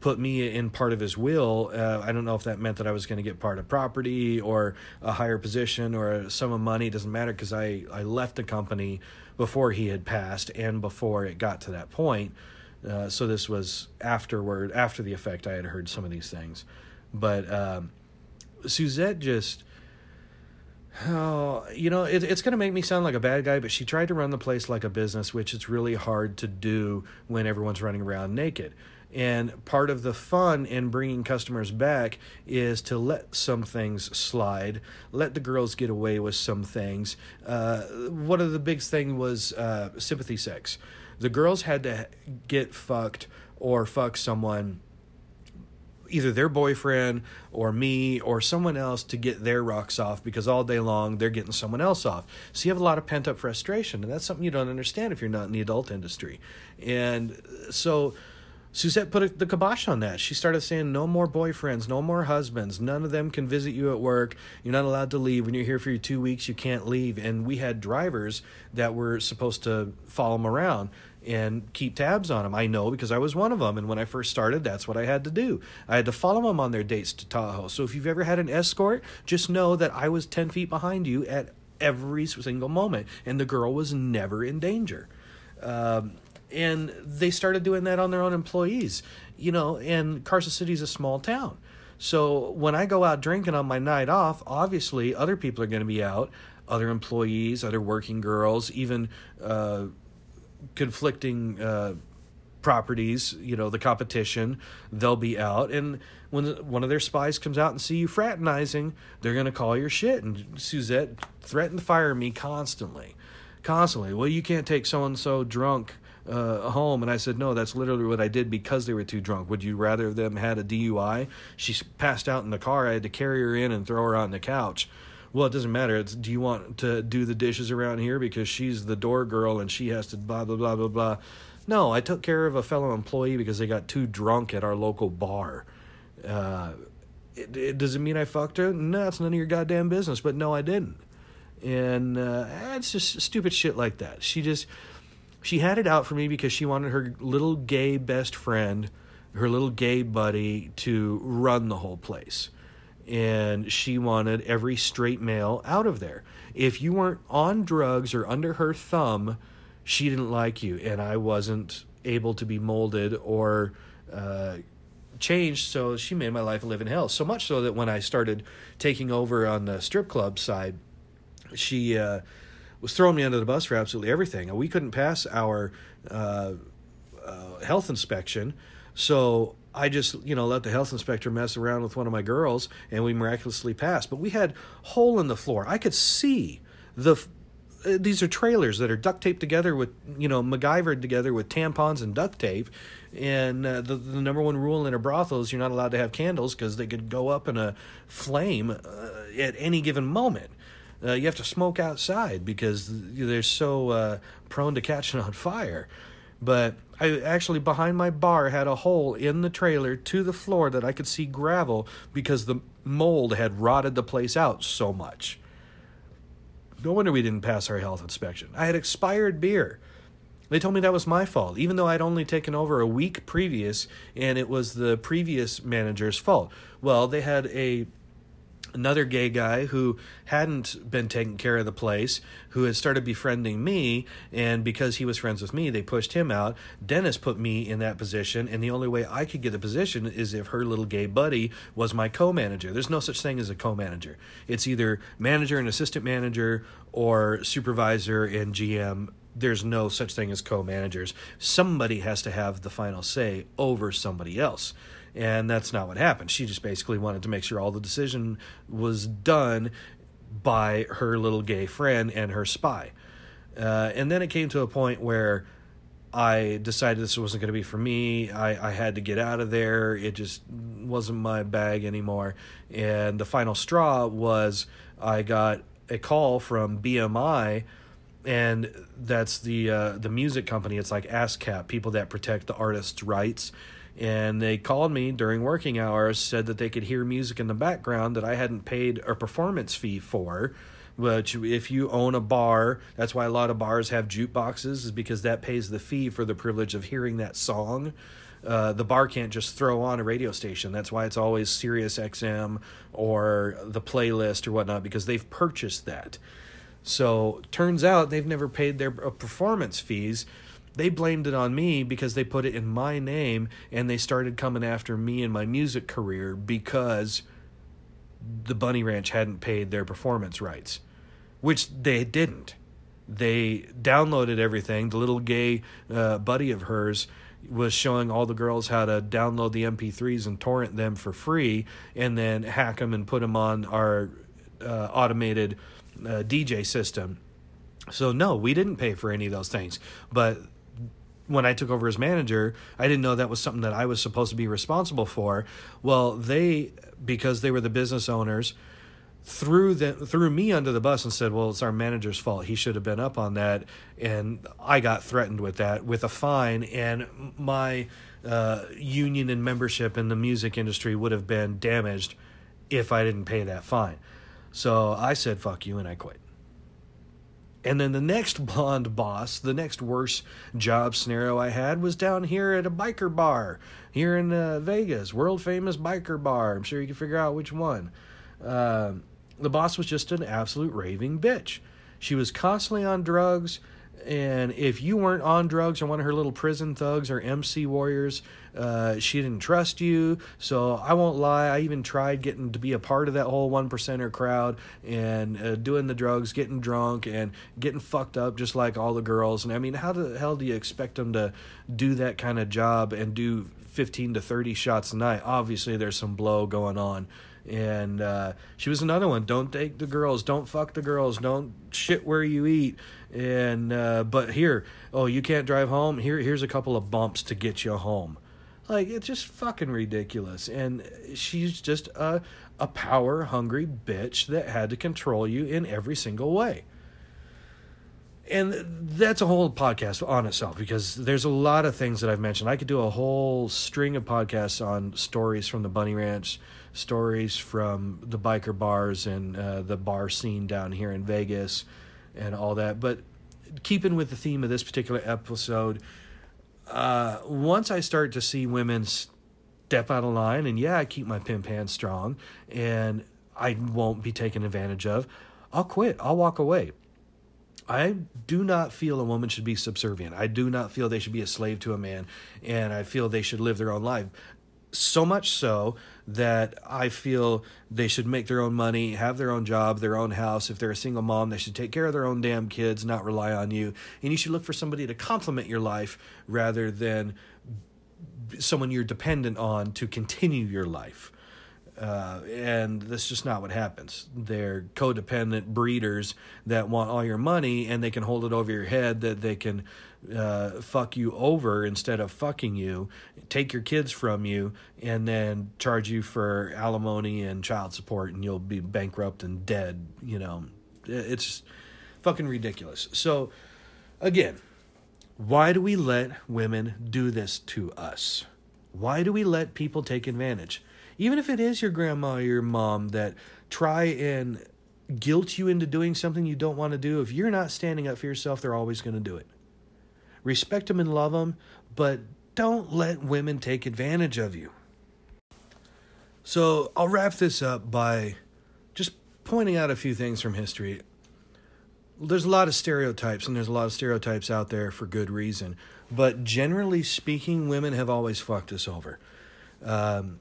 put me in part of his will. Uh, I don't know if that meant that I was going to get part of property or a higher position or a sum of money. It doesn't matter because I, I left the company before he had passed and before it got to that point. Uh, so this was afterward, after the effect, I had heard some of these things. But um, Suzette just, oh, you know, it, it's going to make me sound like a bad guy, but she tried to run the place like a business, which it's really hard to do when everyone's running around naked. And part of the fun in bringing customers back is to let some things slide, let the girls get away with some things. Uh, one of the big thing was uh, sympathy sex. The girls had to get fucked or fuck someone either their boyfriend or me or someone else to get their rocks off because all day long they're getting someone else off. So you have a lot of pent up frustration, and that's something you don't understand if you're not in the adult industry. And so Suzette put a, the kibosh on that. She started saying, no more boyfriends, no more husbands. None of them can visit you at work. You're not allowed to leave. When you're here for your two weeks, you can't leave. And we had drivers that were supposed to follow them around and keep tabs on them. I know because I was one of them. And when I first started, that's what I had to do. I had to follow them on their dates to Tahoe. So if you've ever had an escort, just know that I was 10 feet behind you at every single moment. And the girl was never in danger. Um, and they started doing that on their own employees you know and carson city is a small town. So when i go out drinking on my night off obviously other people are going to be out other employees other working girls even uh, conflicting uh, properties you know the competition they'll be out. And when one of their spies comes out and see you fraternizing they're going to call your shit and suzette threatened to fire me constantly constantly. Well you can't take so and so drunk uh, home, and I said, "No, that's literally what I did because they were too drunk. Would you rather them had a DUI? She passed out in the car. I had to carry her in and throw her on the couch. Well, it doesn't matter. It's do you want to do the dishes around here because she's the door girl and she has to blah blah blah blah blah. No, I took care of a fellow employee because they got too drunk at our local bar. Uh, it, it, does it mean I fucked her? No, it's none of your goddamn business. But no, I didn't. And uh, it's just stupid shit like that. She just she had it out for me because she wanted her little gay best friend, her little gay buddy, to run the whole place. And she wanted every straight male out of there. If you weren't on drugs or under her thumb, she didn't like you. And I wasn't able to be molded or uh, changed. So she made my life a living hell. So much so that when I started taking over on the strip club side, she. Uh, was throwing me under the bus for absolutely everything. We couldn't pass our uh, uh, health inspection, so I just you know let the health inspector mess around with one of my girls, and we miraculously passed. But we had hole in the floor. I could see the. Uh, these are trailers that are duct taped together with you know MacGyvered together with tampons and duct tape, and uh, the the number one rule in a brothel is you're not allowed to have candles because they could go up in a flame uh, at any given moment uh, you have to smoke outside because they're so uh, prone to catching on fire. But I actually behind my bar had a hole in the trailer to the floor that I could see gravel because the mold had rotted the place out so much. No wonder we didn't pass our health inspection. I had expired beer. They told me that was my fault, even though I'd only taken over a week previous and it was the previous manager's fault. Well, they had a another gay guy who hadn't been taking care of the place who had started befriending me and because he was friends with me they pushed him out. Dennis put me in that position and the only way i could get a position is if her little gay buddy was my co-manager. There's no such thing as a co-manager. It's either manager and assistant manager or supervisor and gm there's no such thing as co-managers. Somebody has to have the final say over somebody else and that's not what happened. She just basically wanted to make sure all the decision was done by her little gay friend and her spy. Uh, and then it came to a point where I decided this wasn't going to be for me. I, I had to get out of there. It just wasn't my bag anymore. And the final straw was I got a call from BMI, and that's the uh, the music company. It's like ASCAP, people that protect the artist's rights and they called me during working hours, said that they could hear music in the background that I hadn't paid a performance fee for. Which, if you own a bar, that's why a lot of bars have jukeboxes, is because that pays the fee for the privilege of hearing that song. Uh, the bar can't just throw on a radio station. That's why it's always Sirius XM or the playlist or whatnot because they've purchased that. So turns out they've never paid their uh, performance fees. They blamed it on me because they put it in my name and they started coming after me and my music career because the Bunny Ranch hadn't paid their performance rights, which they didn't. They downloaded everything. The little gay uh, buddy of hers was showing all the girls how to download the MP3s and torrent them for free, and then hack them and put them on our uh, automated uh, DJ system. So no, we didn't pay for any of those things. But when I took over as manager, I didn't know that was something that I was supposed to be responsible for. Well, they because they were the business owners threw the, threw me under the bus and said, "Well, it's our manager's fault. He should have been up on that." And I got threatened with that with a fine, and my uh, union and membership in the music industry would have been damaged if I didn't pay that fine. So I said, "Fuck you," and I quit. And then the next blonde boss, the next worst job scenario I had was down here at a biker bar here in uh, Vegas, world famous biker bar. I'm sure you can figure out which one. Uh, the boss was just an absolute raving bitch. She was constantly on drugs, and if you weren't on drugs or one of her little prison thugs or MC warriors, uh, she didn't trust you. So I won't lie, I even tried getting to be a part of that whole one percenter crowd and uh, doing the drugs, getting drunk, and getting fucked up just like all the girls. And I mean, how the hell do you expect them to do that kind of job and do 15 to 30 shots a night? Obviously, there's some blow going on and uh, she was another one. Don't take the girls. Don't fuck the girls. Don't shit where you eat. And uh, but here, oh, you can't drive home. Here, here's a couple of bumps to get you home. Like it's just fucking ridiculous. And she's just a a power hungry bitch that had to control you in every single way. And that's a whole podcast on itself because there's a lot of things that I've mentioned. I could do a whole string of podcasts on stories from the Bunny Ranch stories from the biker bars and uh, the bar scene down here in Vegas and all that. But keeping with the theme of this particular episode, uh, once I start to see women step out of line, and yeah, I keep my pimp hand strong and I won't be taken advantage of, I'll quit. I'll walk away. I do not feel a woman should be subservient. I do not feel they should be a slave to a man, and I feel they should live their own life so much so that I feel they should make their own money, have their own job, their own house. If they're a single mom, they should take care of their own damn kids, not rely on you. And you should look for somebody to complement your life rather than someone you're dependent on to continue your life. Uh, and that's just not what happens. They're codependent breeders that want all your money and they can hold it over your head that they can uh, fuck you over instead of fucking you, take your kids from you, and then charge you for alimony and child support, and you'll be bankrupt and dead. You know, it's fucking ridiculous. So, again, why do we let women do this to us? Why do we let people take advantage? Even if it is your grandma or your mom that try and guilt you into doing something you don't want to do, if you're not standing up for yourself, they're always going to do it. Respect them and love them, but don't let women take advantage of you. So I'll wrap this up by just pointing out a few things from history. There's a lot of stereotypes, and there's a lot of stereotypes out there for good reason. But generally speaking, women have always fucked us over. Um,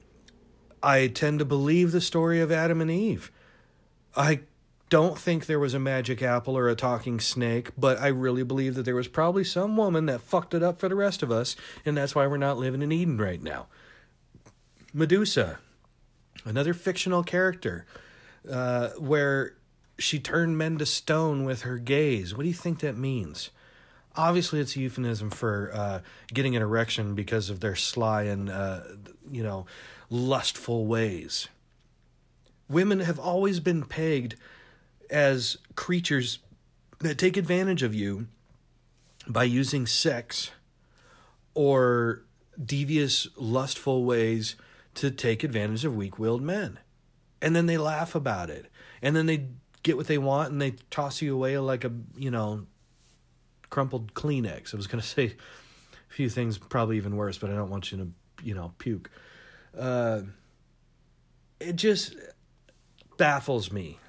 I tend to believe the story of Adam and Eve. I don't think there was a magic apple or a talking snake, but I really believe that there was probably some woman that fucked it up for the rest of us, and that's why we're not living in Eden right now. Medusa, another fictional character, uh, where she turned men to stone with her gaze. What do you think that means? Obviously, it's a euphemism for uh, getting an erection because of their sly and, uh, you know, lustful ways. Women have always been pegged as creatures that take advantage of you by using sex or devious, lustful ways to take advantage of weak willed men. And then they laugh about it. And then they get what they want and they toss you away like a, you know, crumpled Kleenex. I was going to say a few things probably even worse, but I don't want you to, you know, puke. Uh, it just baffles me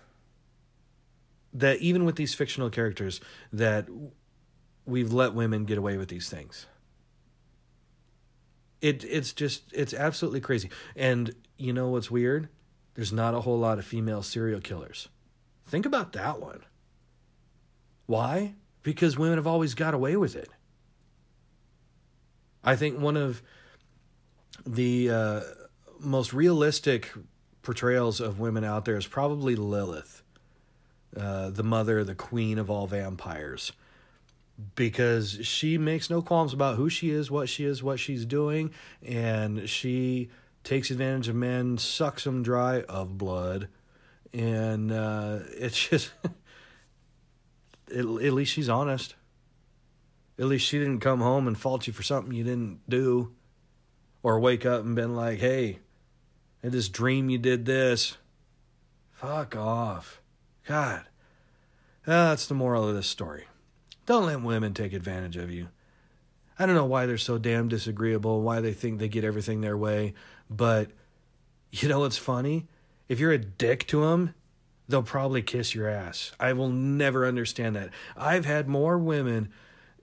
that even with these fictional characters that we've let women get away with these things. It it's just it's absolutely crazy. And you know what's weird? There's not a whole lot of female serial killers. Think about that one. Why? Because women have always got away with it. I think one of the uh, most realistic portrayals of women out there is probably Lilith, uh, the mother, the queen of all vampires because she makes no qualms about who she is, what she is, what she's doing, and she takes advantage of men, sucks them dry of blood, and uh, it's just at, at least she's honest. At least she didn't come home and fault you for something you didn't do, or wake up and been like, "Hey, I this dream you did this." Fuck off, God. Ah, that's the moral of this story. Don't let women take advantage of you. I don't know why they're so damn disagreeable, why they think they get everything their way, but you know what's funny? If you're a dick to them, they'll probably kiss your ass. I will never understand that. I've had more women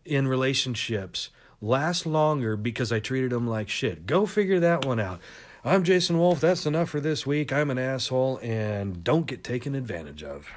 in relationships last longer because I treated them like shit. Go figure that one out. I'm Jason Wolf. That's enough for this week. I'm an asshole and don't get taken advantage of.